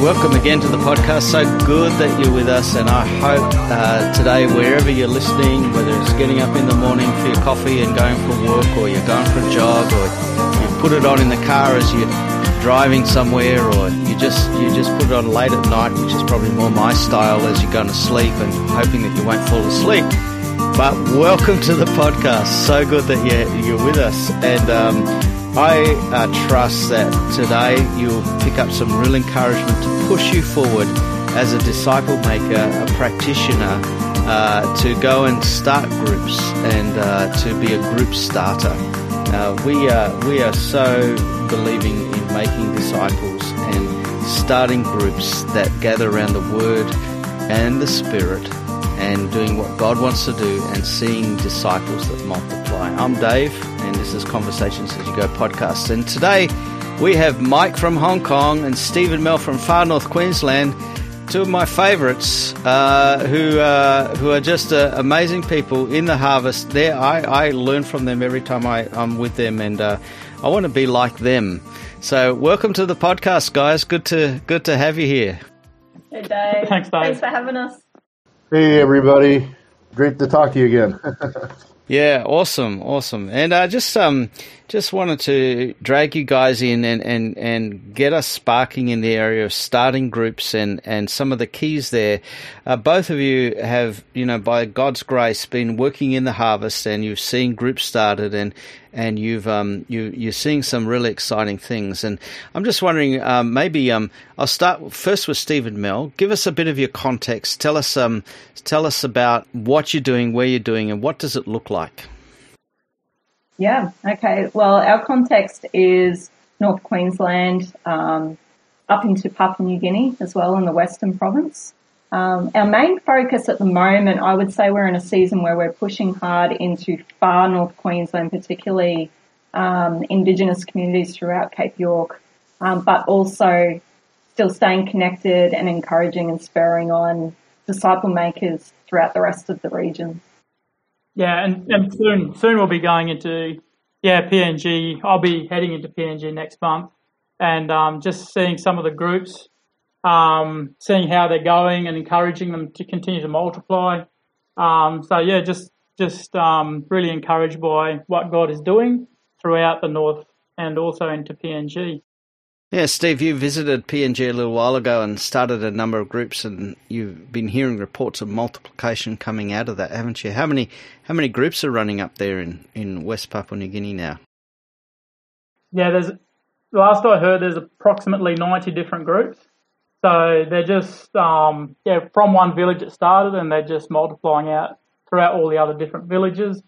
Welcome again to the podcast. So good that you're with us, and I hope uh, today, wherever you're listening, whether it's getting up in the morning for your coffee and going for work, or you're going for a jog, or you put it on in the car as you're driving somewhere, or you just you just put it on late at night, which is probably more my style as you're going to sleep and hoping that you won't fall asleep. But welcome to the podcast. So good that you're, you're with us, and. Um, I uh, trust that today you'll pick up some real encouragement to push you forward as a disciple maker, a practitioner, uh, to go and start groups and uh, to be a group starter. Uh, we are we are so believing in making disciples and starting groups that gather around the Word and the Spirit and doing what God wants to do and seeing disciples that multiply. I'm Dave this is Conversations as You Go podcast. And today we have Mike from Hong Kong and Steve and Mel from far north Queensland, two of my favourites, uh, who uh, who are just uh, amazing people in the harvest. There, I, I learn from them every time I, I'm with them, and uh, I want to be like them. So, welcome to the podcast, guys. Good to good to have you here. Hey, Dave. Thanks, Dave. Thanks for having us. Hey, everybody. Great to talk to you again. Yeah, awesome, awesome. And I uh, just um just wanted to drag you guys in and, and, and get us sparking in the area of starting groups and, and some of the keys there. Uh, both of you have, you know, by God's grace, been working in the harvest and you've seen groups started and and you've um, you you're seeing some really exciting things. And I'm just wondering, um, maybe um, I'll start first with Steve and Mel. Give us a bit of your context. Tell us um, tell us about what you're doing, where you're doing, and what does it look like. Yeah. Okay. Well, our context is North Queensland, um, up into Papua New Guinea as well in the Western Province. Um, our main focus at the moment, I would say we're in a season where we're pushing hard into far North Queensland, particularly um, Indigenous communities throughout Cape York, um, but also still staying connected and encouraging and spurring on disciple makers throughout the rest of the region. Yeah, and, and soon soon we'll be going into yeah PNG. I'll be heading into PNG next month, and um, just seeing some of the groups um, seeing how they're going and encouraging them to continue to multiply. Um, so yeah, just just um, really encouraged by what God is doing throughout the north and also into PNG. Yeah, Steve, you visited PNG a little while ago and started a number of groups, and you've been hearing reports of multiplication coming out of that, haven't you? How many how many groups are running up there in, in West Papua New Guinea now? Yeah, there's last I heard, there's approximately ninety different groups. So they're just um, yeah from one village it started, and they're just multiplying out throughout all the other different villages.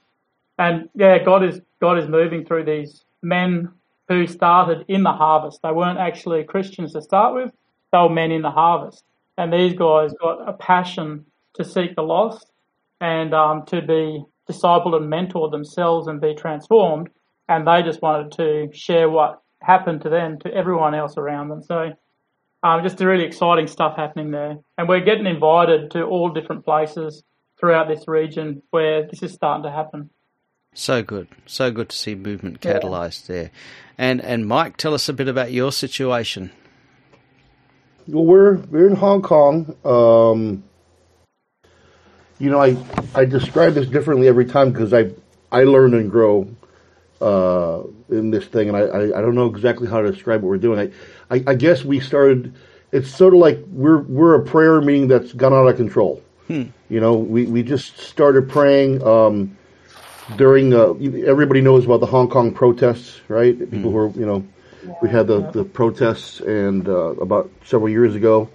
And yeah, God is God is moving through these men who started in the harvest. They weren't actually Christians to start with; they were men in the harvest. And these guys got a passion to seek the lost and um, to be discipled and mentored themselves and be transformed. And they just wanted to share what happened to them to everyone else around them. So um, just really exciting stuff happening there. And we're getting invited to all different places throughout this region where this is starting to happen. So good, so good to see movement catalyzed yeah. there. And and Mike, tell us a bit about your situation. Well, we're we're in Hong Kong. Um, you know, I I describe this differently every time because I I learn and grow uh, in this thing, and I, I, I don't know exactly how to describe what we're doing. I, I, I guess we started. It's sort of like we're we're a prayer meeting that's gone out of control. Hmm. You know, we, we just started praying um, during. Uh, everybody knows about the Hong Kong protests, right? Hmm. People who are you know, we had the the protests and uh, about several years ago,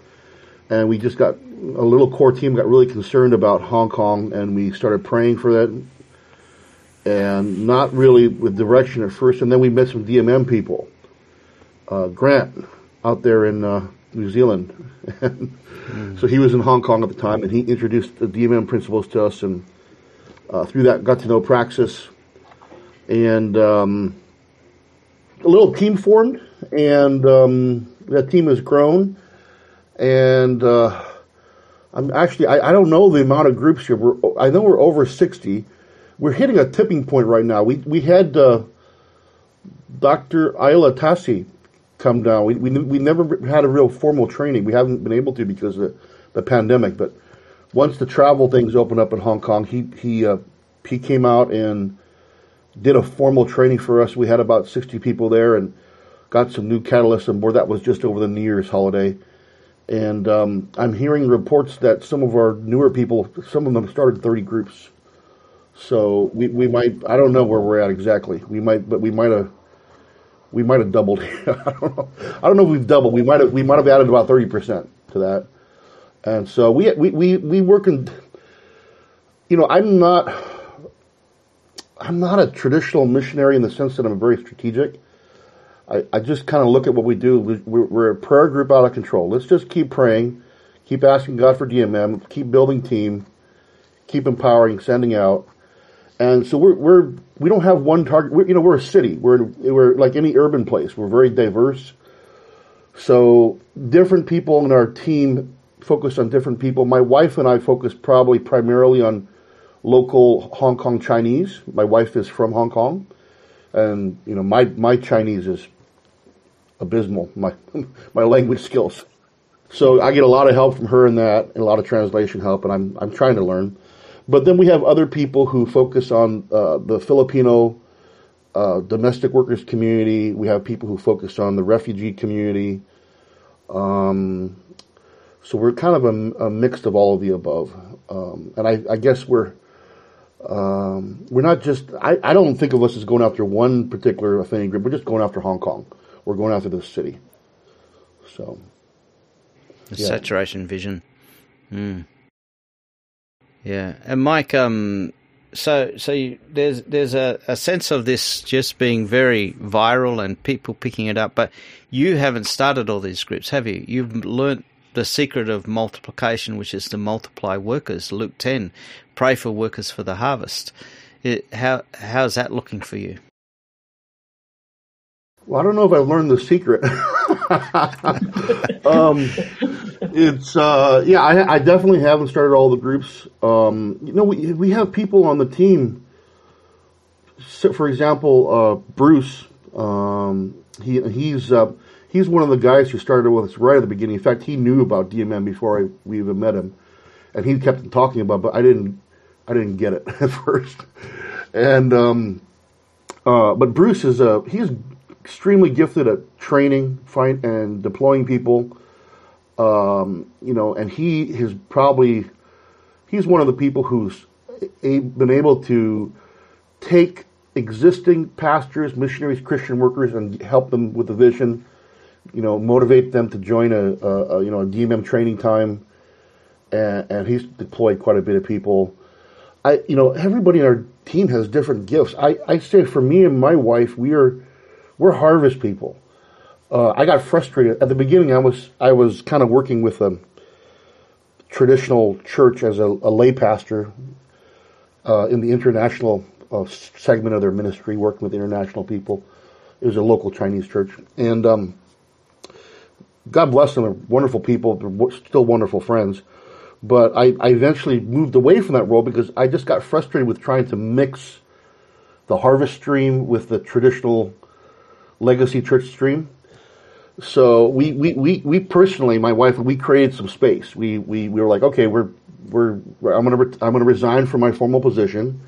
and we just got a little core team got really concerned about Hong Kong, and we started praying for that and not really with direction at first. And then we met some DMM people. Uh, Grant out there in uh, New Zealand. mm. So he was in Hong Kong at the time, and he introduced the DMM principles to us, and uh, through that got to know Praxis, and um, a little team formed, and um, that team has grown, and uh, I'm actually I, I, don't know the amount of groups here. We're, I know we're over sixty we're hitting a tipping point right now. We we had uh, Dr. Aila Tasse come down. We, we, we never had a real formal training. We haven't been able to because of the, pandemic. But once the travel things opened up in Hong Kong, he he uh, he came out and did a formal training for us. We had about sixty people there and got some new catalysts on board. That was just over the New Year's holiday. And um, I'm hearing reports that some of our newer people, some of them started 30 groups. So we, we might, I don't know where we're at exactly. We might, but we might have we might have doubled. I don't know. I don't know if we've doubled. We might have we might have added about thirty percent to that. And so we we we we work in. You know, I'm not. I'm not a traditional missionary in the sense that I'm very strategic. I, I just kind of look at what we do. We, we're, we're a prayer group out of control. Let's just keep praying, keep asking God for DMM, keep building team, keep empowering, sending out, and so we're, we're we don't have one target. We're, you know, we're a city. We're we're like any urban place. We're very diverse. So different people in our team focus on different people. My wife and I focus probably primarily on local Hong Kong Chinese. My wife is from Hong Kong, and you know my my Chinese is abysmal. My my language skills. So I get a lot of help from her in that, and a lot of translation help, and I'm I'm trying to learn. But then we have other people who focus on uh, the Filipino uh, domestic workers community. We have people who focus on the refugee community. Um, so we're kind of a, a, mix of all of the above. Um, and I, I, guess we're um, we're not just. I, I don't think of us as going after one particular affinity group. We're just going after Hong Kong. We're going after the city. So. The yeah. saturation vision. Mm. Yeah, and Mike, um, so so you, there's there's a, a sense of this just being very viral and people picking it up, but you haven't started all these groups, have you? You've learnt the secret of multiplication, which is to multiply workers. Luke ten, pray for workers for the harvest. It, how how's that looking for you? Well, I don't know if I've learned the secret. um, it's uh, yeah, I, I, definitely haven't started all the groups. Um, you know, we we have people on the team. So for example, uh, Bruce, um, he he's uh, he's one of the guys who started with us right at the beginning. In fact, he knew about DMM before I, we even met him, and he kept talking about, it, but I didn't I didn't get it at first. And um, uh, but Bruce is a he's extremely gifted at training, find, and deploying people. Um, you know, and he has probably he's one of the people who's a, been able to take existing pastors, missionaries, Christian workers, and help them with the vision. You know, motivate them to join a, a, a you know a DMM training time, and, and he's deployed quite a bit of people. I you know everybody in our team has different gifts. I I say for me and my wife, we are we're harvest people. Uh, I got frustrated at the beginning. I was I was kind of working with a traditional church as a, a lay pastor uh, in the international uh, segment of their ministry, working with international people. It was a local Chinese church, and um, God bless them. They're wonderful people. They're still wonderful friends. But I, I eventually moved away from that role because I just got frustrated with trying to mix the harvest stream with the traditional Legacy Church Stream. So we, we, we, we personally, my wife, we created some space. We, we, we were like, okay, we're, we're, I'm gonna, re- I'm gonna resign from my formal position.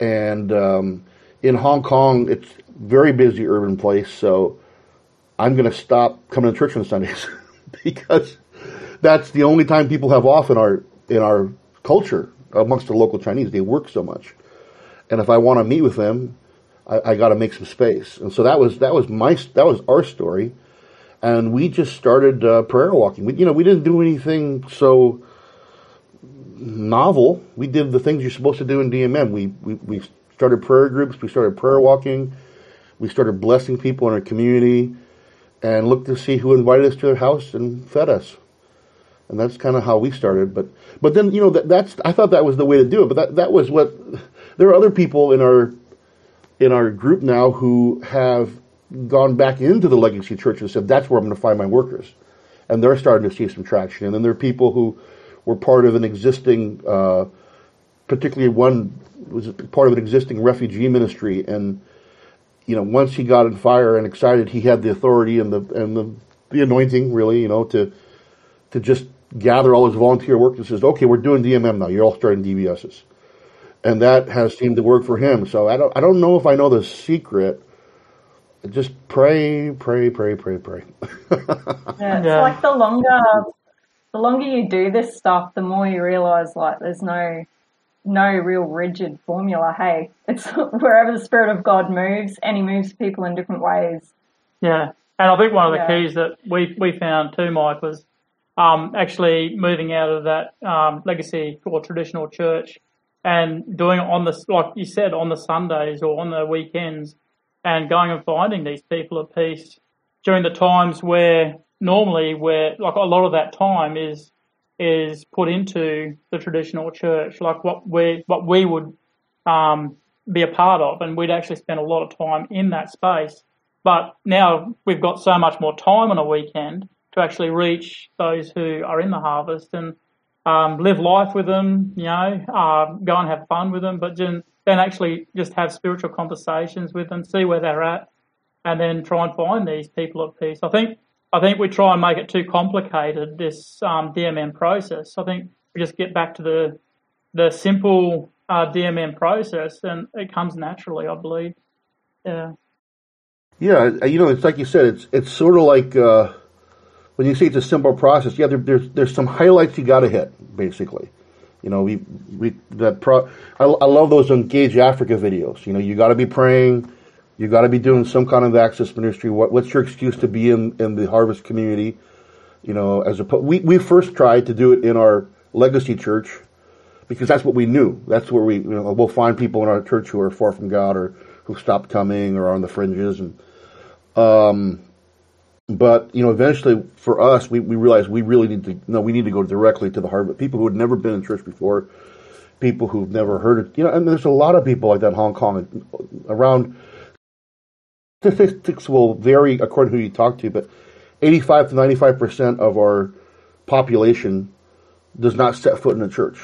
And, um, in Hong Kong, it's very busy urban place. So I'm gonna stop coming to church on Sundays because that's the only time people have off in our, in our culture amongst the local Chinese. They work so much. And if I want to meet with them, I, I got to make some space. And so that was that was my that was our story, and we just started uh, prayer walking. We, you know, we didn't do anything so novel. We did the things you're supposed to do in DMM. We we, we started prayer groups. We started prayer walking. We started blessing people in our community, and looked to see who invited us to their house and fed us. And that's kind of how we started. But but then you know that that's I thought that was the way to do it. But that that was what there are other people in our in our group now who have gone back into the legacy church and said, that's where I'm going to find my workers. And they're starting to see some traction. And then there are people who were part of an existing, uh, particularly one was part of an existing refugee ministry. And you know, once he got in fire and excited, he had the authority and the and the, the anointing, really, you know, to to just gather all his volunteer work and says, okay, we're doing DMM now. You're all starting DBSs, and that has seemed to work for him. So I don't I don't know if I know the secret. Just pray, pray, pray, pray, pray. Yeah, it's Yeah. like the longer the longer you do this stuff, the more you realize like there's no no real rigid formula. Hey, it's wherever the spirit of God moves, and He moves people in different ways. Yeah, and I think one of the Yeah. keys that we we found too, Mike, was um, actually moving out of that um, legacy or traditional church and doing it on the like you said on the Sundays or on the weekends, and going and finding these people of peace during the times where normally where like a lot of that time is is put into the traditional church, like what we what we would um, be a part of, and we'd actually spend a lot of time in that space. But now we've got so much more time on a weekend to actually reach those who are in the harvest and um, live life with them, you know, uh, go and have fun with them, but then, then actually just have spiritual conversations with them, see where they're at, and then try and find these people at peace. I think I think we try and make it too complicated this um, DMM process. I think we just get back to the the simple uh, DMM process, and it comes naturally. I believe. Yeah. Yeah, you know, it's like you said. It's it's sort of like uh, when you say it's a simple process. Yeah, there, there's there's some highlights you got to hit, basically. You know, we we that pro. I, I love those engage Africa videos. You know, you got to be praying. You got to be doing some kind of access ministry. What what's your excuse to be in in the harvest community? You know, as a we we first tried to do it in our legacy church because that's what we knew. That's where we you know we'll find people in our church who are far from God or who've stopped coming or are on the fringes and um but you know eventually for us we, we realized we really need to no we need to go directly to the heart of people who had never been in church before people who've never heard it you know and there's a lot of people like that in hong kong around statistics will vary according to who you talk to but 85 to 95 percent of our population does not set foot in a church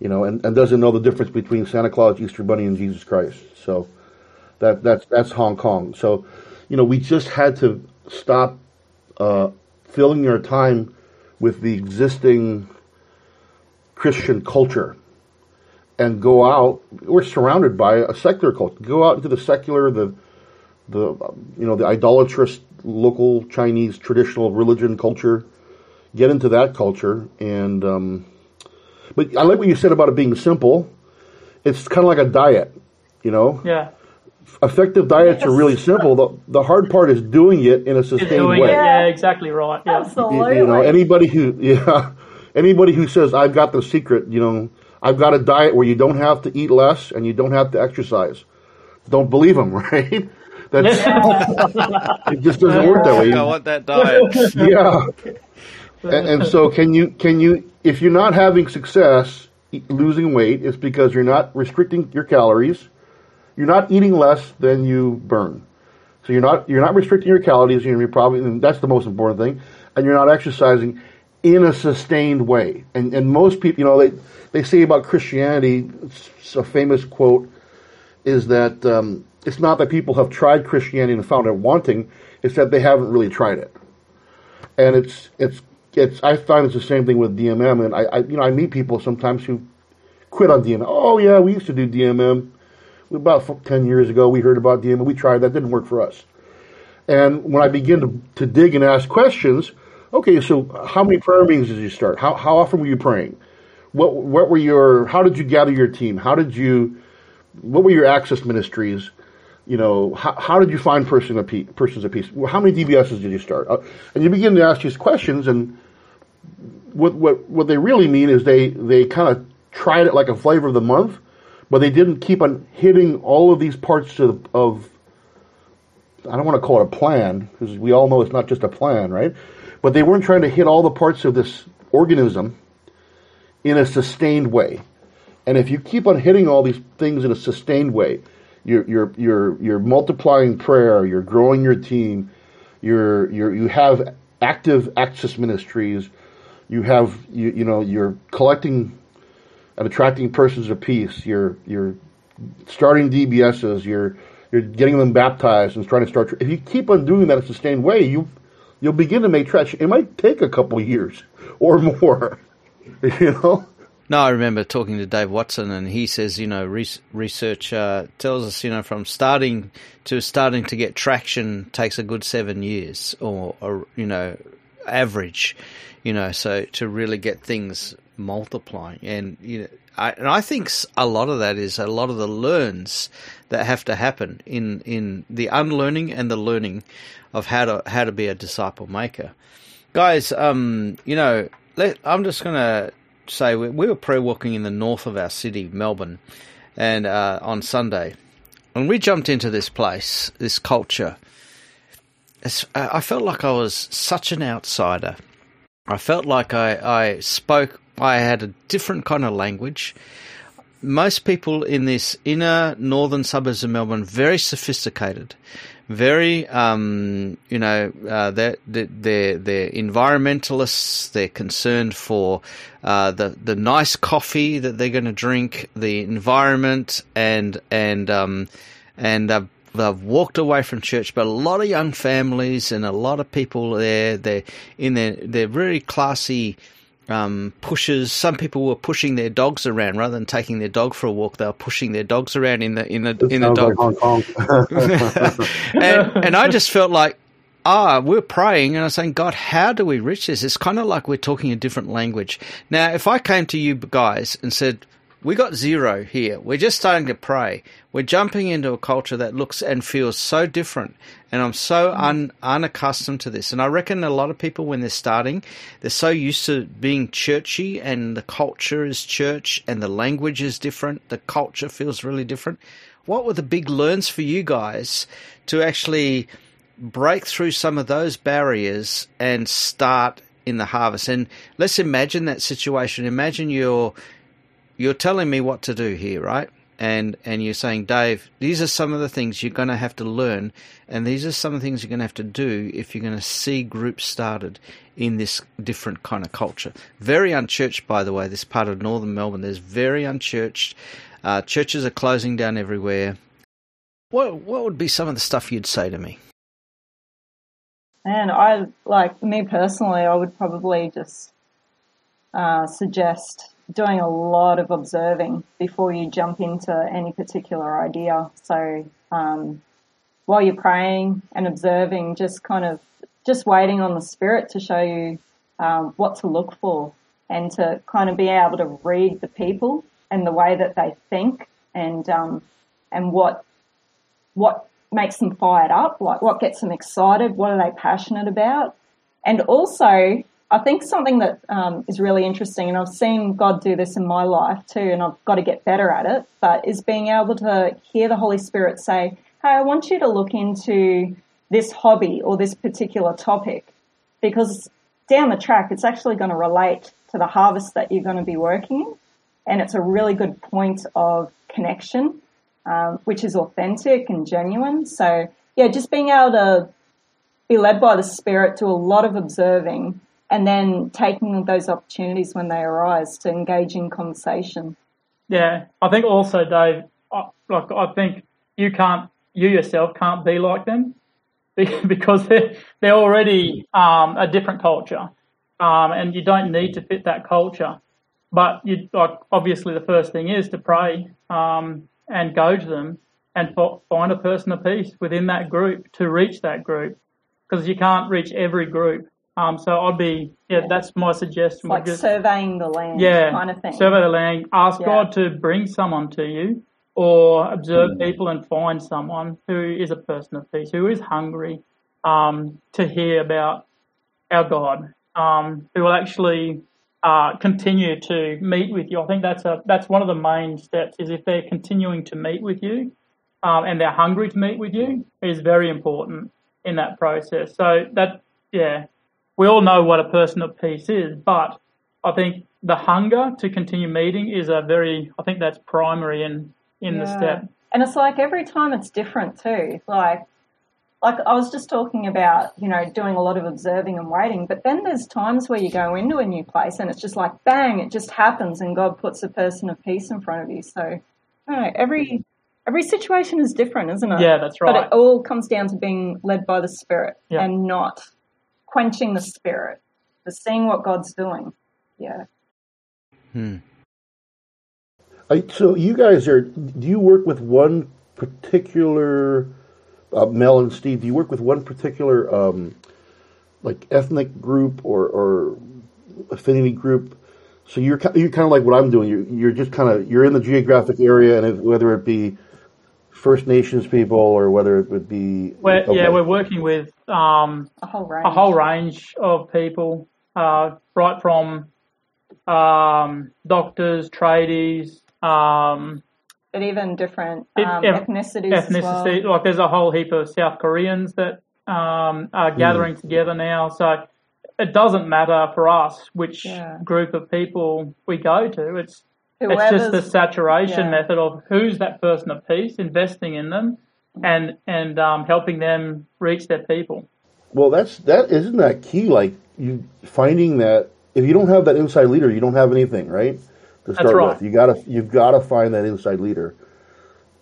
you know, and, and doesn't know the difference between Santa Claus, Easter Bunny, and Jesus Christ. So that that's that's Hong Kong. So, you know, we just had to stop uh, filling your time with the existing Christian culture and go out. We're surrounded by a secular culture. Go out into the secular, the the you know the idolatrous local Chinese traditional religion culture. Get into that culture and. Um, but I like what you said about it being simple. It's kind of like a diet, you know. Yeah. Effective diets are really simple. The the hard part is doing it in a sustained way. it. Yeah, exactly right. Yeah. Absolutely. You know, anybody who yeah, anybody who says I've got the secret, you know, I've got a diet where you don't have to eat less and you don't have to exercise. Don't believe them, right? That's it. Just doesn't work that way. I want that diet. yeah. And, and so, can you can you if you're not having success losing weight, it's because you're not restricting your calories. You're not eating less than you burn. So you're not you're not restricting your calories. You're probably and that's the most important thing, and you're not exercising in a sustained way. And and most people, you know, they they say about Christianity, it's a famous quote is that um, it's not that people have tried Christianity and found it wanting; it's that they haven't really tried it. And it's it's it's I find it's the same thing with DMM, and I, I you know I meet people sometimes who quit on DMM. Oh yeah, we used to do DMM about ten years ago. We heard about DMM, we tried that, didn't work for us. And when I begin to, to dig and ask questions, okay, so how many prayer meetings did you start? How how often were you praying? What what were your how did you gather your team? How did you what were your access ministries? You know, how, how did you find person of peace, persons of peace? How many DBSs did you start? Uh, and you begin to ask these questions, and what what what they really mean is they they kind of tried it like a flavor of the month, but they didn't keep on hitting all of these parts of, of I don't want to call it a plan because we all know it's not just a plan, right? But they weren't trying to hit all the parts of this organism in a sustained way. And if you keep on hitting all these things in a sustained way, you're you're you're you're multiplying prayer, you're growing your team, you're you're you have active access ministries, you have you you know you're collecting and attracting persons of peace, you're you're starting DBSs, you're you're getting them baptized and trying to start. If you keep on doing that in a sustained way, you you'll begin to make traction. It might take a couple years or more, you know. No, I remember talking to Dave Watson, and he says, you know, research uh, tells us, you know, from starting to starting to get traction takes a good seven years, or, or you know, average, you know, so to really get things multiplying, and you know, I, and I think a lot of that is a lot of the learns that have to happen in in the unlearning and the learning of how to how to be a disciple maker, guys. Um, you know, let, I'm just gonna say we, we were prayer walking in the north of our city, Melbourne, and uh, on Sunday, and we jumped into this place, this culture. It's, I felt like I was such an outsider. I felt like I, I spoke, I had a different kind of language. Most people in this inner northern suburbs of Melbourne very sophisticated, very, um, you know, uh, they're, they're, they're environmentalists. They're concerned for uh, the the nice coffee that they're going to drink, the environment, and and um, and they've, they've walked away from church. But a lot of young families and a lot of people there, they're in their they're very classy um, pushes. Some people were pushing their dogs around rather than taking their dog for a walk. They were pushing their dogs around in the in the this in the dog. Like and, and I just felt like ah, we're praying and I'm saying, God, how do we reach this? It's kind of like we're talking a different language. Now, if I came to you guys and said, we got zero here. We're just starting to pray. We're jumping into a culture that looks and feels so different. And I'm so mm. un, unaccustomed to this. And I reckon a lot of people, when they're starting, they're so used to being churchy and the culture is church and the language is different. The culture feels really different. What were the big learns for you guys to actually break through some of those barriers and start in the harvest? And let's imagine that situation. Imagine you're you're telling me what to do here, right? And and you're saying, Dave, these are some of the things you're going to have to learn, and these are some of the things you're going to have to do if you're going to see groups started in this different kind of culture. Very unchurched, by the way. This part of northern Melbourne, there's very unchurched. Uh, churches are closing down everywhere. What what would be some of the stuff you'd say to me? And I like me personally, I would probably just uh, suggest doing a lot of observing before you jump into any particular idea. So um, while you're praying and observing, just kind of just waiting on the Spirit to show you um, what to look for and to kind of be able to read the people and the way that they think and um, and what what makes them fired up, like what gets them excited, what are they passionate about, and also I think something that um, is really interesting, and I've seen God do this in my life too, and I've got to get better at it, but is being able to hear the Holy Spirit say, Hey, I want you to look into this hobby or this particular topic because down the track, it's actually going to relate to the harvest that you're going to be working in. And it's a really good point of connection, um, which is authentic and genuine. So, yeah, just being able to be led by the Spirit, do a lot of observing, and then taking those opportunities when they arise to engage in conversation. Yeah, I think also, Dave, like I think you can't, you yourself can't be like them because they're they're already um, a different culture, um, and you don't need to fit that culture. But you like obviously the first thing is to pray um, and go to them and find a person of peace within that group to reach that group because you can't reach every group um, so I'd be, yeah, that's my suggestion. Like just, surveying the land yeah, kind of thing. Survey the land. Ask yeah. God to bring someone to you or observe mm. people and find someone who is a person of peace, who is hungry um, to hear about our God, um, who will actually uh, continue to meet with you. I think that's a that's one of the main steps. Is if they're continuing to meet with you, um, and they're hungry to meet with you, is very important in that process. So that yeah, we all know what a person of peace is, but I think the hunger to continue meeting is a very, I think that's primary in, in yeah. the step. And it's like every time it's different too. Like, like I was just talking about, you know, doing a lot of observing and waiting, but then there's times where you go into a new place and it's just like bang, it just happens and God puts a person of peace in front of you. So, know, every every situation is different, isn't it? Yeah, that's right. But it all comes down to being led by the Spirit Yeah. and not quenching the Spirit, the seeing what God's doing. Yeah. Hmm. I, so you guys are? Do you work with one particular uh, Mel and Steve? Do you work with one particular um, like ethnic group or, or affinity group? So you're you're kind of like what I'm doing. You're, you're just kind of you're in the geographic area, and it, whether it be First Nations people or whether it would be We're, okay. Yeah, we're working with um, A whole range. a whole range of people, uh, right from um, doctors, tradies, um, But even different um, ev- ethnicities as well. Like there's a whole heap of South Koreans that um, are gathering together now. So it doesn't matter for us which Yeah. group of people we go to. It's it's just the saturation yeah. method of who's that person of peace, investing in them, and and um, helping them reach their people. Well, that's that isn't that key. Like you finding that if you don't have that inside leader, you don't have anything, right? To start right. with, you gotta you've gotta find that inside leader,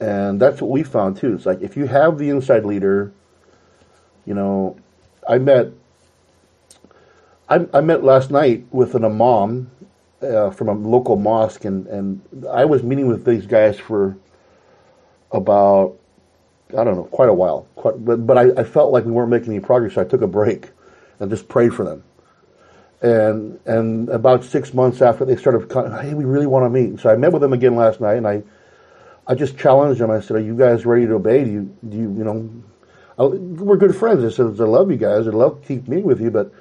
and that's what we found too. It's like if you have the inside leader, you know, I met I, I met last night with an imam uh, from a local mosque, and and I was meeting with these guys for about I don't know, quite a while. Quite, but but I, I felt like we weren't making any progress, so I took a break and just prayed for them. And and about six months after they started, hey, we really want to meet. So I met with them again last night, and I I just challenged them. I said, "Are you guys ready to obey? Do you do you you know?" I, we're good friends. I said, "I love you guys. I'd love to keep meeting with you, but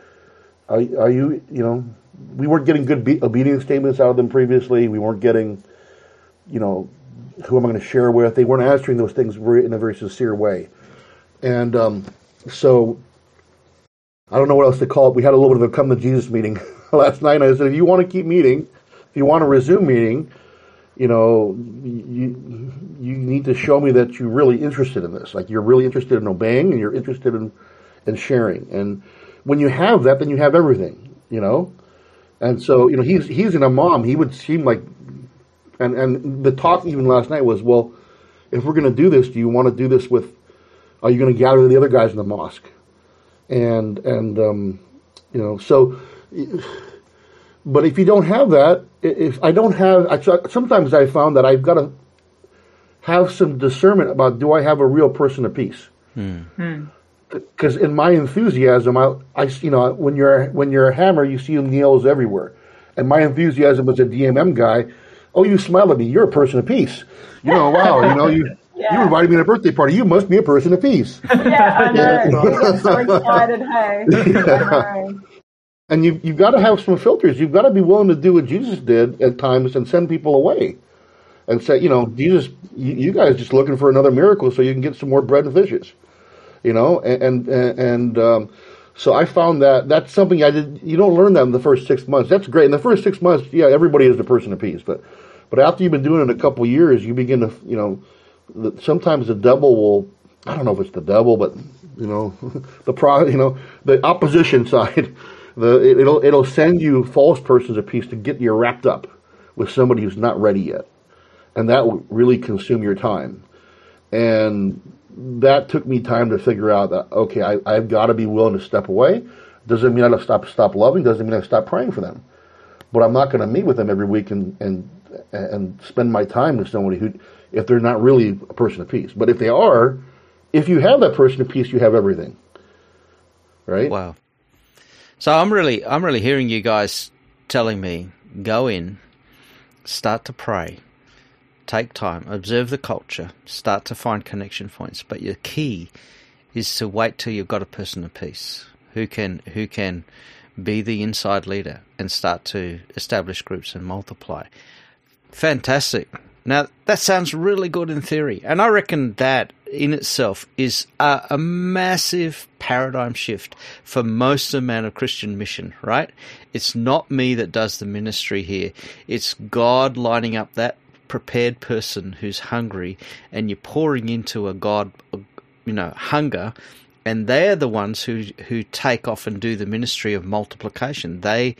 are are you you know?" We weren't getting good be- obedience statements out of them previously. We weren't getting, you know, who am I going to share with? They weren't answering those things in a very sincere way. And um, so I don't know what else to call it. We had a little bit of a come to Jesus meeting last night. I said, if you want to keep meeting, if you want to resume meeting, you know, you you need to show me that you're really interested in this. Like you're really interested in obeying and you're interested in in sharing. And when you have that, then you have everything. You know. And so, you know, he's he's an imam. He would seem like and and the talk even last night was, well, if we're going to do this, do you want to do this with? Are you going to gather the other guys in the mosque? And and um, you know, so. But if you don't have that, if I don't have, I, sometimes I found that I've got to have some discernment about do I have a real person of peace? Because in my enthusiasm, I, I, you know, when you're when you're a hammer, you see nails everywhere, and my enthusiasm as a DMM guy, oh, you smile at me, you're a person of peace. You know, wow, you know, you you invited me to a birthday party, you must be a person of peace. Yeah, I know. So excited, hey. And you you've got to have some filters. You've got to be willing to do what Jesus did at times and send people away, and say, you know, Jesus, you, you guys just looking for another miracle so you can get some more bread and fishes, you know, and and and um, so I found that that's something I did. You don't learn that in the first six months. That's great. In the first six months, yeah, everybody is the person of peace, but but after you've been doing it a couple years, you begin to, you know, sometimes the devil will. I don't know if it's the devil, but you know, the pro, you know, the opposition side. The it, it'll it'll send you false persons peace to get you wrapped up with somebody who's not ready yet, and that will really consume your time. And that took me time to figure out that okay, I, I've got to be willing to step away. Doesn't mean I stop stop loving. Doesn't mean I stop praying for them. But I'm not going to meet with them every week and and and spend my time with somebody who, if they're not really a person of peace. But if they are, if you have that person of peace, you have everything. Right? Wow. So I'm really, I'm really hearing you guys telling me go in, start to pray, take time, observe the culture, start to find connection points. But your key is to wait till you've got a person of peace who can who can be the inside leader and start to establish groups and multiply. Fantastic. Now that sounds really good in theory, and I reckon that in itself is a, a massive paradigm shift for most amount of Christian mission. Right? It's not me that does the ministry here; it's God lining up that prepared person who's hungry, and you're pouring into a God, you know, hunger and they're the ones who who take off and do the ministry of multiplication. They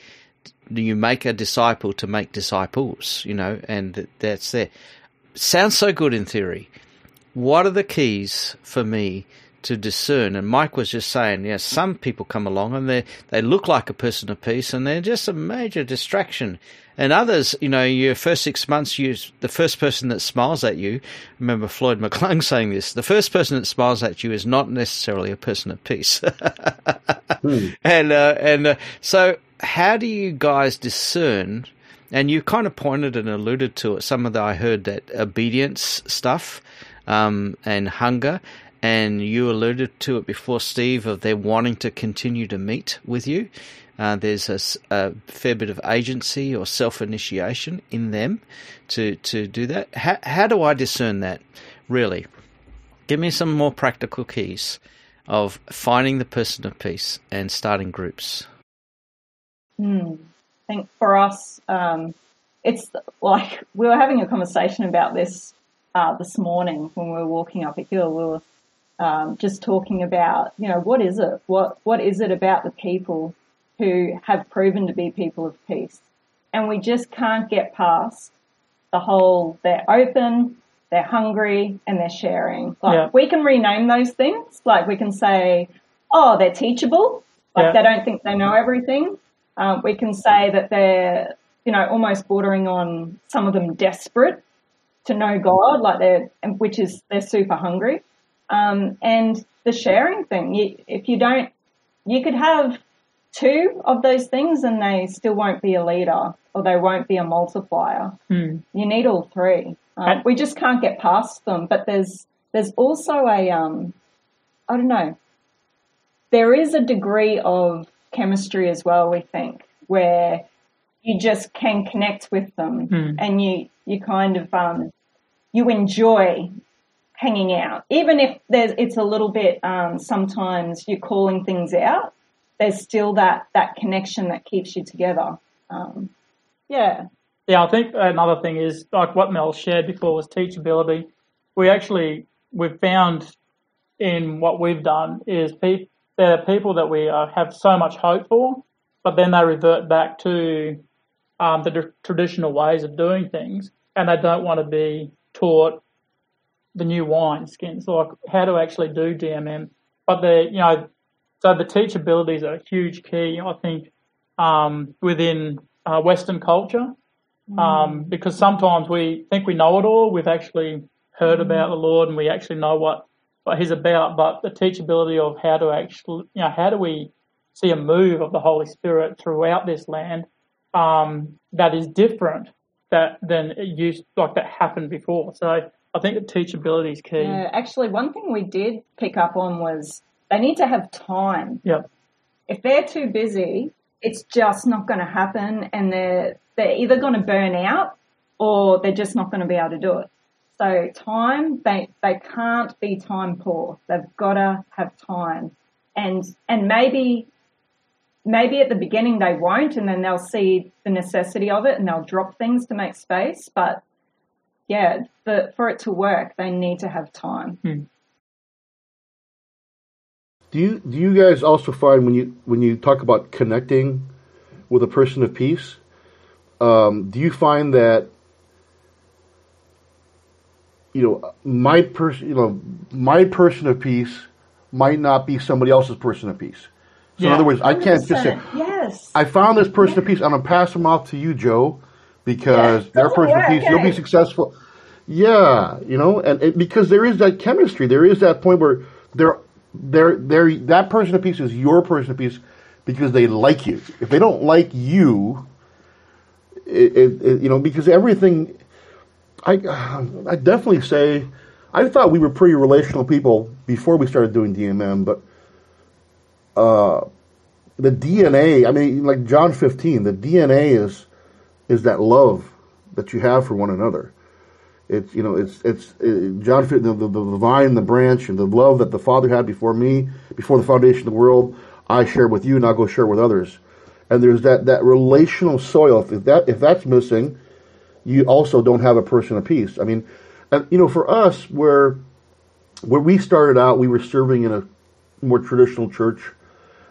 you make a disciple to make disciples, you know, and that's there. Sounds so good in theory, what are the keys for me to discern? And Mike was just saying, yeah, some people come along and they they look like a person of peace, and they're just a major distraction. And others, you know, your first six months, you the first person that smiles at you. Remember Floyd McClung saying this: the first person that smiles at you is not necessarily a person of peace. hmm. And uh, and uh, so, how do you guys discern? And you kind of pointed and alluded to it. Some of the I heard that obedience stuff um, and hunger. And you alluded to it before, Steve, of their wanting to continue to meet with you. Uh, there's a, a, fair bit of agency or self initiation in them to, to do that. How, how do I discern that, really? Give me some more practical keys of finding the person of peace and starting groups. Hmm. I think for us, um, it's like we were having a conversation about this uh, this morning when we were walking up a hill. We were um, just talking about, you know, what is it? What what is it about the people who have proven to be people of peace? And we just can't get past the whole they're open, they're hungry, and they're sharing. Like yeah. we can rename those things. Like we can say, oh, they're teachable. Like yeah. they don't think they know everything. Um, we can say that they're, you know, almost bordering on some of them desperate to know God, like they're, which is they're super hungry. Um, and the sharing thing, you, if you don't, you could have two of those things and they still won't be a leader or they won't be a multiplier. Mm. You need all three. Um, we just can't get past them. But there's there's also a um, I don't know. There is a degree of chemistry as well. We think where you just can connect with them mm. and you you kind of um, you enjoy hanging out, even if there's it's a little bit. Um, sometimes you're calling things out. There's still that that connection that keeps you together. Um, yeah. Yeah, I think another thing is like what Mel shared before was teachability. We actually we've found in what we've done is pe- there are people that we uh, have so much hope for, but then they revert back to um, the traditional ways of doing things, and they don't want to be taught the new wine skins, like how to actually do DMM. But the you know, so the teachability is a huge key, I think, um, within uh, Western culture, mm. um, because sometimes we think we know it all. We've actually heard mm. about the Lord and we actually know what what He's about. But the teachability of how to actually, you know, how do we see a move of the Holy Spirit throughout this land um, that is different that than it used like that happened before. So I think the teachability is key. Yeah, actually, one thing we did pick up on was they need to have time. Yeah. If they're too busy, it's just not going to happen, and they're they're either going to burn out or they're just not going to be able to do it. So time, they they can't be time poor. They've got to have time, and and maybe maybe at the beginning they won't and then they'll see the necessity of it and they'll drop things to make space. But yeah, for, for it to work, they need to have time. Hmm. Do you do you guys also find when you when you talk about connecting with a person of peace, um, do you find that you know my person you know my person of peace might not be somebody else's person of peace? So yeah. in other words, I can't just say, yes. I found this person of peace. I'm gonna pass them off to you, Joe, because they're person of peace. You'll be successful. Yeah, you know, and it, because there is that chemistry, there is that point where they're, they're, they're, that person of peace is your person of peace because they like you. If they don't like you, it, it, you know, because everything, I, I definitely say, I thought we were pretty relational people before we started doing DMM, but uh, the DNA. I mean, like John 15, the DNA is is that love that you have for one another. It's you know it's it's it, John the, the, the vine, the branch, and the love that the Father had before me, before the foundation of the world. I share with you, and I'll go share with others. And there's that that relational soil. If that if that's missing, you also don't have a person of peace. I mean, and you know, for us, where where we started out, we were serving in a more traditional church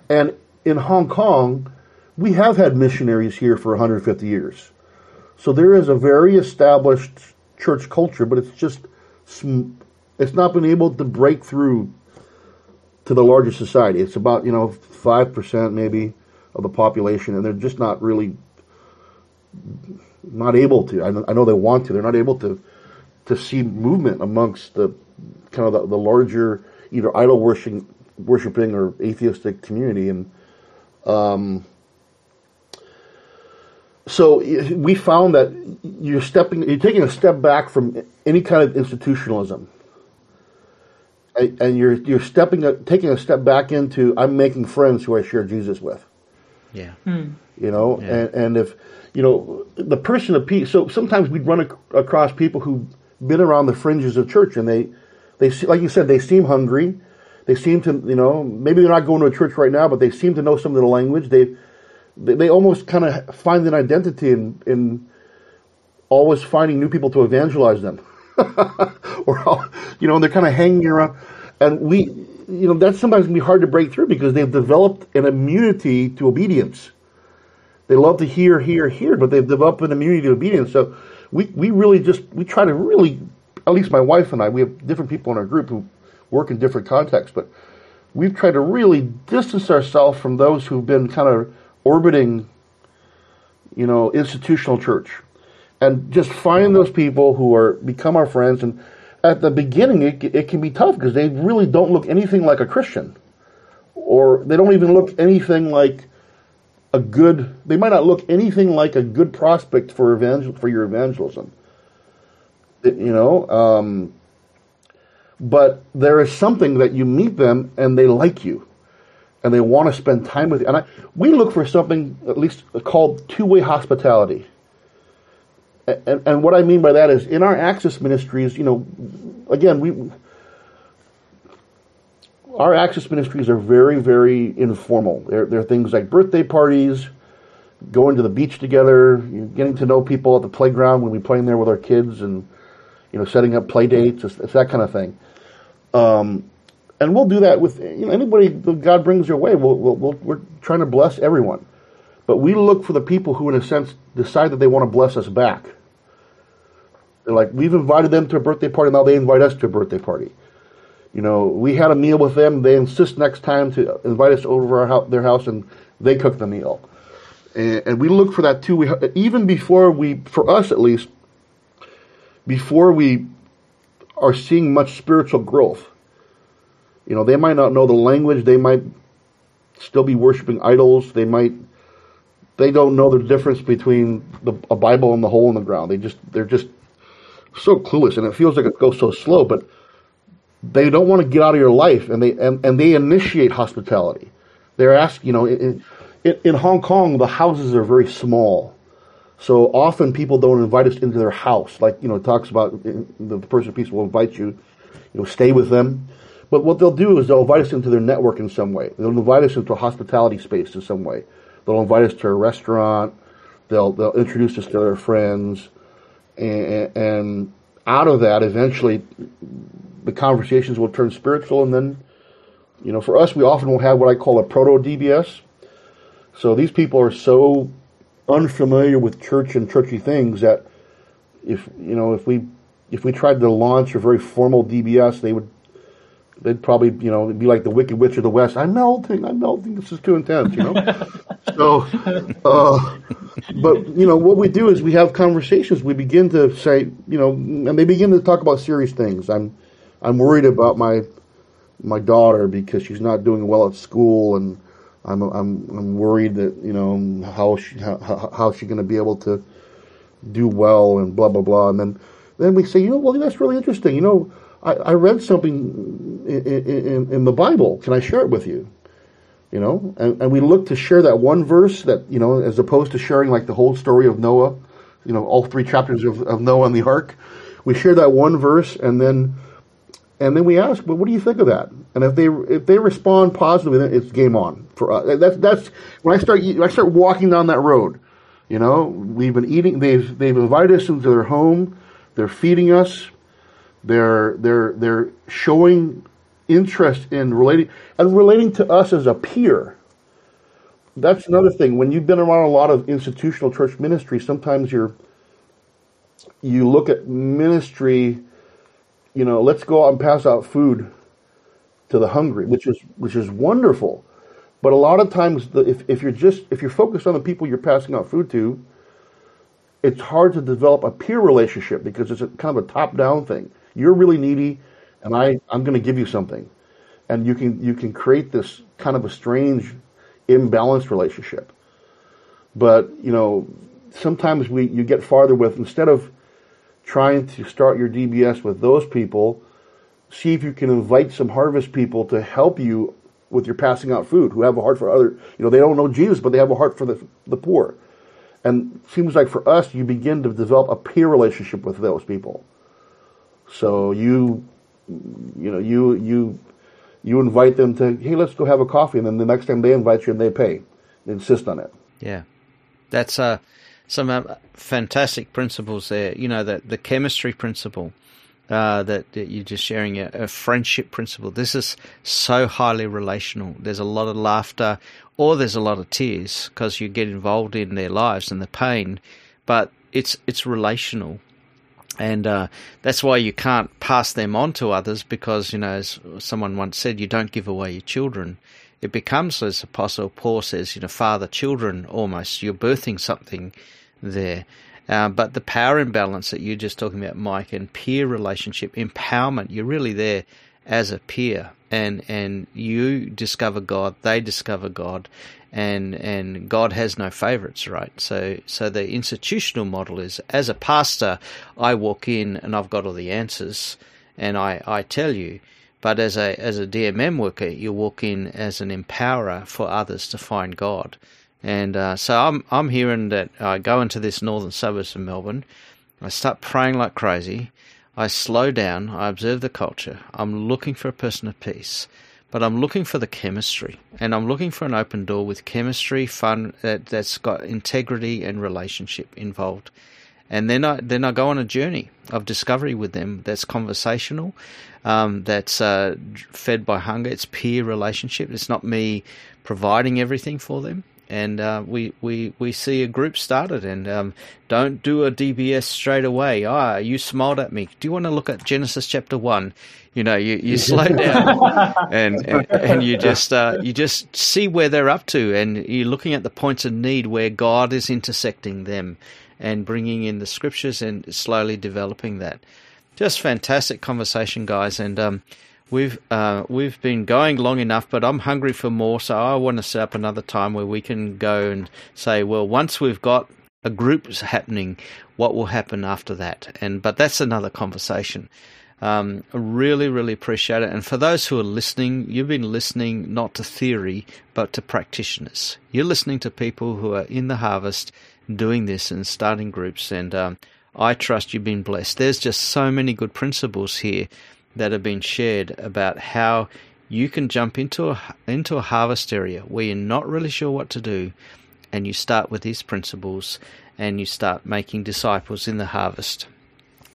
and in Hong Kong, we have had missionaries here for 150 years. So there is a very established church culture, but it's just it's not been able to break through to the larger society. It's about you know five percent maybe of the population, and they're just not really not able to. I know, they want to. They're not able to to see movement amongst the kind of the, the larger either idol worshiping worshiping or atheistic community, and um, so we found that you're stepping, you're taking a step back from any kind of institutionalism, and you're you're stepping, taking a step back into I'm making friends who I share Jesus with. Yeah. Hmm. You know, Yeah. and and if you know the person of peace. So sometimes we'd run ac- across people who've been around the fringes of church, and they they se- like you said they seem hungry. They seem to you know maybe they're not going to a church right now, but they seem to know some of the language. They they, they almost kind of find an identity in in always finding new people to evangelize them, or you know, and they're kind of hanging around. And we, you know, that's sometimes can be hard to break through because they've developed an immunity to obedience. They love to hear, hear, hear, but they've developed an immunity to obedience. So we, we really just we try to really, at least my wife and I, we have different people in our group who work in different contexts, but we've tried to really distance ourselves from those who've been kind of orbiting, you know, institutional church, and just find those people who are become our friends. And at the beginning, it, it can be tough because they really don't look anything like a Christian, or they don't even look anything like a good. They might not look anything like a good prospect for evangel for your evangelism. It- you know. Um, but there is something that you meet them and they like you and they want to spend time with you. And I, we look for something at least called two-way hospitality. And, and what I mean by that is in our access ministries, you know, again, we our access ministries are very, very informal. They're, they're things like birthday parties, going to the beach together, getting to know people at the playground when we play in there with our kids, and you know, setting up play dates. It's, it's that kind of thing. Um, and we'll do that with you know anybody that God brings your way. We'll, we'll, we'll, we're trying to bless everyone, but we look for the people who, in a sense, decide that they want to bless us back. They're like, we've invited them to a birthday party, now they invite us to a birthday party. You know, we had a meal with them. They insist next time to invite us over house, their house, and they cook the meal. And, and we look for that too. We even before we, for us at least, before we are seeing much spiritual growth. You know, they might not know the language. They might still be worshiping idols. They might, they don't know the difference between the, a Bible and the hole in the ground. They just, they're just so clueless, and it feels like it goes so slow. But they don't want to get out of your life, and they and, and they initiate hospitality. They're asked, you know, in, in, in Hong Kong, the houses are very small. So often people don't invite us into their house. Like, you know, it talks about the person of peace will invite you, you know, stay with them. But what they'll do is they'll invite us into their network in some way. They'll invite us into a hospitality space in some way. They'll invite us to a restaurant. They'll, they'll introduce us to their friends. And, and out of that, eventually, the conversations will turn spiritual. And then, you know, for us, we often will have what I call a proto DBS. So these people are so unfamiliar with church and churchy things that if you know if we if we tried to launch a very formal DBS, they would they'd probably you know be like the Wicked Witch of the West. I'm melting, I'm melting. This is too intense, you know. so, uh, but you know what we do is we have conversations. We begin to say, you know, and they begin to talk about serious things. I'm I'm worried about my my daughter because she's not doing well at school and I'm I'm I'm worried that you know how she how, how she going to be able to do well and blah blah blah and then then we say you know well that's really interesting you know I, I read something in, in, in the Bible can I share it with you you know and, and we look to share that one verse that you know as opposed to sharing like the whole story of Noah you know all three chapters of, of Noah and the ark we share that one verse and then and then we ask, "But what do you think of that?" And if they if they respond positively, then it's game on for us. That's that's when I start when I start walking down that road. You know, we've been eating. They've they've invited us into their home. They're feeding us. They're they're they're showing interest in relating and relating to us as a peer. That's another thing. When you've been around a lot of institutional church ministry, sometimes you're you look at ministry you know, let's go out and pass out food to the hungry, which is which is wonderful. But a lot of times, the, if if you're just if you're focused on the people you're passing out food to, it's hard to develop a peer relationship because it's a kind of a top down thing. You're really needy, and I I'm going to give you something, and you can you can create this kind of a strange, imbalanced relationship. But you know, sometimes we you get farther with instead of trying to start your DBS with those people, see if you can invite some harvest people to help you with your passing out food who have a heart for other, you know, they don't know Jesus, but they have a heart for the, the poor. And seems like for us, you begin to develop a peer relationship with those people. So you, you know, you, you, you invite them to, hey, let's go have a coffee. And then the next time they invite you and they pay, they insist on it. Yeah. That's, uh, some uh, fantastic principles there. You know, the, the chemistry principle uh, that, that, you're just sharing, a, a, friendship principle. This is so highly relational. There's a lot of laughter or there's a lot of tears because you get involved in their lives and the pain, but it's, it's relational. And uh, that's why you can't pass them on to others because, you know, as someone once said, you don't give away your children it becomes, as Apostle Paul says, you know, father children almost. You're birthing something there. Uh, but the power imbalance that you're just talking about, Mike, and peer relationship, empowerment, you're really there as a peer. And, and you discover God, they discover God, and, and God has no favorites, right? So, so the institutional model is as a pastor, I walk in and I've got all the answers and I, I tell you, but as a as a DMM worker, you walk in as an empowerer for others to find God. And uh, so I'm I'm hearing that I go into this northern suburbs of Melbourne, I start praying like crazy. I slow down. I observe the culture. I'm looking for a person of peace, but I'm looking for the chemistry, and I'm looking for an open door with chemistry, fun that that's got integrity and relationship involved and then I then I go on a journey of discovery with them. That's conversational, um, that's uh, fed by hunger. It's peer relationship. It's not me providing everything for them. And uh, we, we, we see a group started, and um, don't do a DBS straight away. Ah, you smiled at me. Do you want to look at Genesis chapter one? You know, you, you slow down and, and, and you just uh, you just see where they're up to, and you're looking at the points of need where God is intersecting them and bringing in the scriptures and slowly developing that. Just fantastic conversation, guys, and um, we've uh, we've been going long enough, but I'm hungry for more, so I want to set up another time where we can go and say, well, once we've got a group happening, what will happen after that? And but that's another conversation. Um, really, really appreciate it. And for those who are listening, you've been listening not to theory, but to practitioners. You're listening to people who are in the harvest doing this and starting groups. And um, I trust you've been blessed. There's just so many good principles here that have been shared about how you can jump into a into a harvest area where you're not really sure what to do, and you start with these principles, and you start making disciples in the harvest.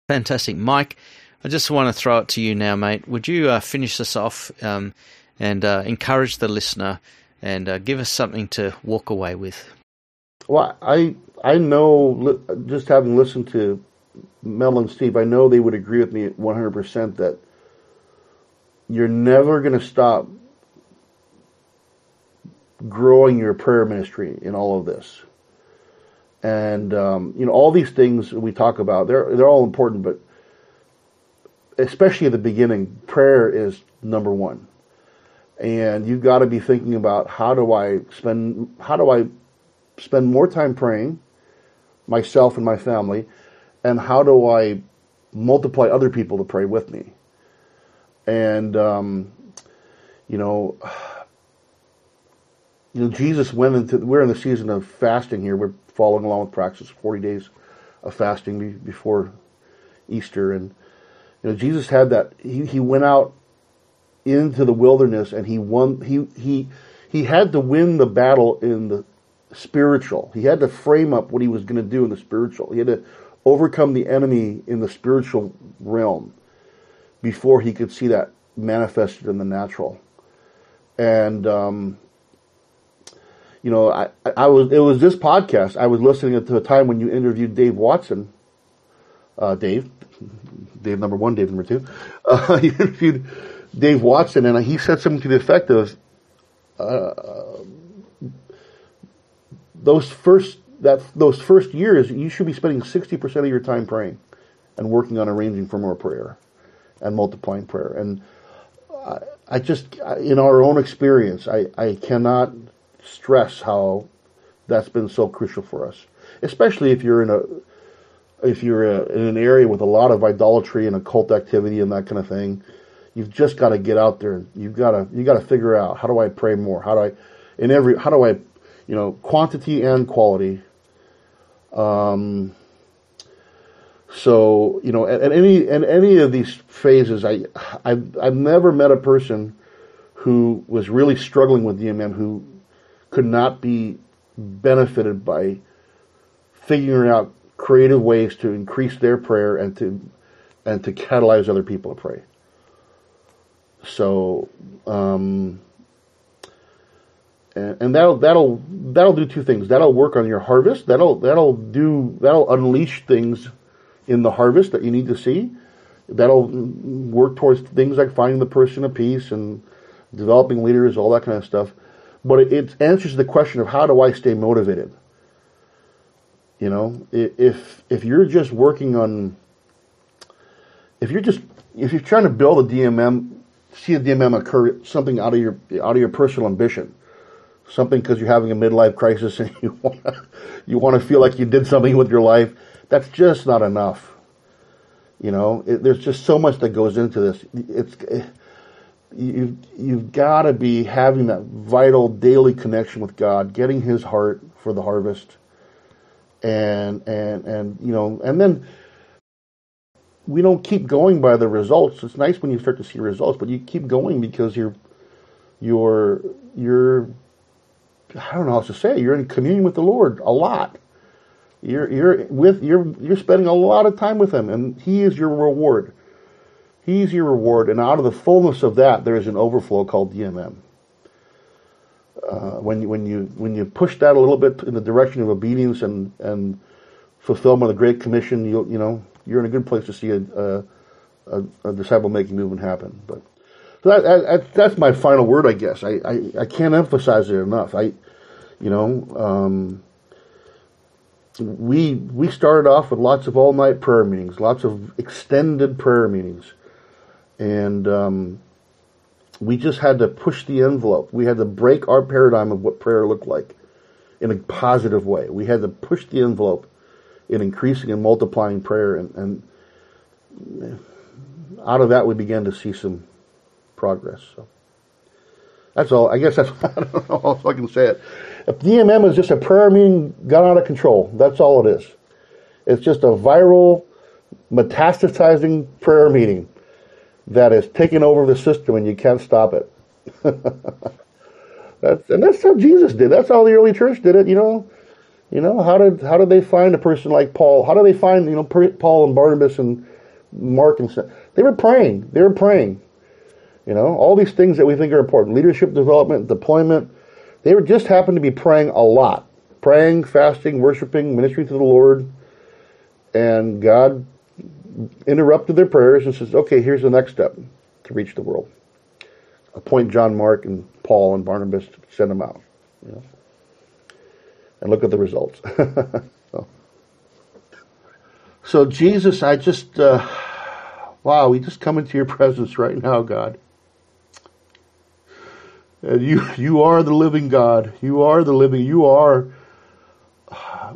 Fantastic, Mike. I just want to throw it to you now, mate. Would you uh, finish this off um, and uh, encourage the listener and uh, give us something to walk away with? Well, I I know just having listened to Mel and Steve, I know they would agree with me 100% that you're never going to stop growing your prayer ministry in all of this. And um, you know all these things we talk about, they're they're all important, but especially at the beginning, prayer is number one. And you've got to be thinking about how do I spend how do I spend more time praying, myself and my family, and how do I multiply other people to pray with me? And um, you know, you know, Jesus went into. We're in the season of fasting here. We're following along with practice, forty days of fasting before Easter, and you know, Jesus had that. He he went out into the wilderness and he won. He he he had to win the battle in the spiritual. He had to frame up what he was going to do in the spiritual. He had to overcome the enemy in the spiritual realm before he could see that manifested in the natural. And um, you know, I, I was it was this podcast I was listening to a time when you interviewed Dave Watson. Uh, Dave, Dave number one, Dave number two. Uh, he interviewed Dave Watson, and he said something to the effect of, uh, "Those first that those first years, you should be spending sixty percent of your time praying, and working on arranging for more prayer, and multiplying prayer." And I, I just, in our own experience, I, I cannot stress how that's been so crucial for us, especially if you're in a if you're a, in an area with a lot of idolatry and occult activity and that kind of thing. You've just got to get out there. You've got to you got to figure out how do I pray more? How do I in every how do I you know quantity and quality. Um, so you know, at, any at any of these phases, I I've, I've never met a person who was really struggling with DMM who could not be benefited by figuring out creative ways to increase their prayer and to and to catalyze other people to pray. So, um, and, and that'll that'll that'll do two things. That'll work on your harvest. That'll that'll do that'll unleash things in the harvest that you need to see. That'll work towards things like finding the person of peace and developing leaders, all that kind of stuff. But it, it answers the question of how do I stay motivated you know, if if you're just working on, if you're just if you're trying to build a DMM, see a DMM occur something out of your out of your personal ambition, something because you're having a midlife crisis and you want you want to feel like you did something with your life. That's just not enough. You know, it, there's just so much that goes into this. It's eh, you you've got to be having that vital daily connection with God, getting His heart for the harvest and and and you know, and then we don't keep going by the results. It's nice when you start to see results, but you keep going because you're you're you're I don't know how to say. You're in communion with the Lord a lot. You're you're with you're you're spending a lot of time with Him, and He is your reward. He's your reward, and out of the fullness of that, there is an overflow called DMM uh, when you, when you when you push that a little bit in the direction of obedience and and fulfillment of the Great Commission, you you know you're in a good place to see a a, a, a disciple making movement happen. But so that, that, that's my final word, I guess. I, I, I can't emphasize it enough. I you know um, we we started off with lots of all night prayer meetings, lots of extended prayer meetings, and um, we just had to push the envelope. We had to break our paradigm of what prayer looked like in a positive way. We had to push the envelope in increasing and multiplying prayer, and, and out of that we began to see some progress. So that's all. I guess that's I don't know how I can say it. If DMM is just a prayer meeting got out of control, that's all it is. It's just a viral, metastasizing prayer meeting that is taking over the system and you can't stop it. that's, and that's how Jesus did. That's how the early church did it. You know, you know how did how did they find a person like Paul? How did they find you know Paul and Barnabas and Mark and stuff? They were praying. They were praying. You know, all these things that we think are important: leadership development, deployment. They were just happened to be praying a lot, praying, fasting, worshiping, ministering to the Lord, and God interrupted their prayers and says, okay, here's the next step to reach the world. Appoint John Mark and Paul and Barnabas to send them out. You know? And look at the results. so. so. Jesus, I just, uh, wow, we just come into your presence right now, God. And you, you are the living God. You are the living, you are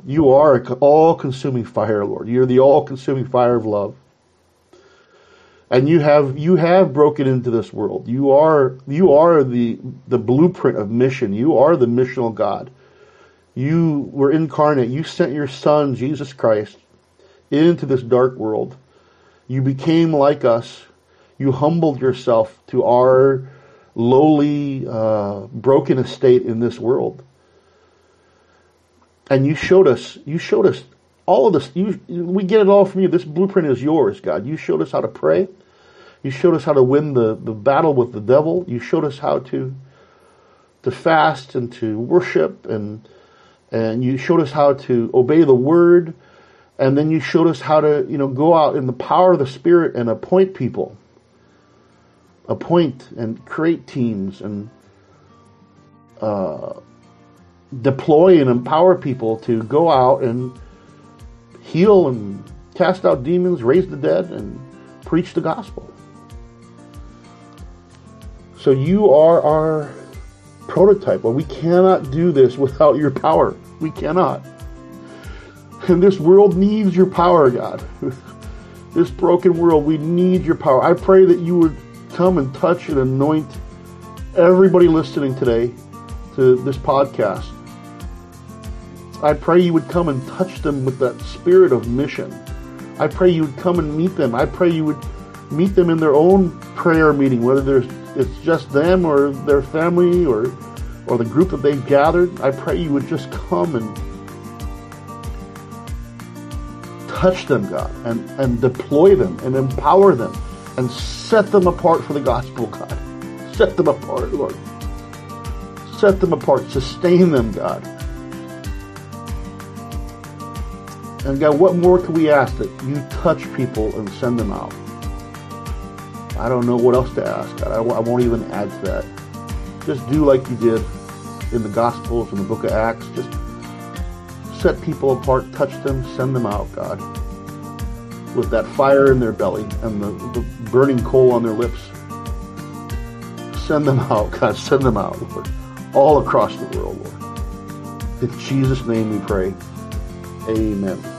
you are all consuming fire, Lord. You're the all consuming fire of love. And you have you have broken into this world. You are you are the the blueprint of mission. You are the missional God. You were incarnate. You sent your son, Jesus Christ, into this dark world. You became like us. You humbled yourself to our lowly, uh, broken estate in this world and you showed us, you showed us all of this. You, we get it all from you. This blueprint is yours, God. You showed us how to pray. You showed us how to win the, the battle with the devil. You showed us how to to fast and to worship and and you showed us how to obey the word And then you showed us how to, you know, go out in the power of the Spirit and appoint people. Appoint and create teams and uh, deploy and empower people to go out and heal and cast out demons, raise the dead, and preach the gospel. So you are our prototype. Well, we cannot do this without your power. We cannot. And this world needs your power, God. this broken world, we need your power. I pray that you would come and touch and anoint everybody listening today to this podcast. I pray you would come and touch them with that spirit of mission. I pray you would come and meet them. I pray you would meet them in their own prayer meeting, whether it's just them or their family or or the group that they've gathered. I pray you would just come and touch them, God, and, and deploy them and empower them and set them apart for the gospel, God. Set them apart, Lord. Set them apart. Sustain them, God. And God, what more can we ask that you touch people and send them out? I don't know what else to ask, God. I, I won't even add to that. Just do like you did in the Gospels and the book of Acts. Just set people apart, touch them, send them out, God, with that fire in their belly and the, the burning coal on their lips. Send them out, God. Send them out, Lord, all across the world, Lord. In Jesus' name we pray. Amen.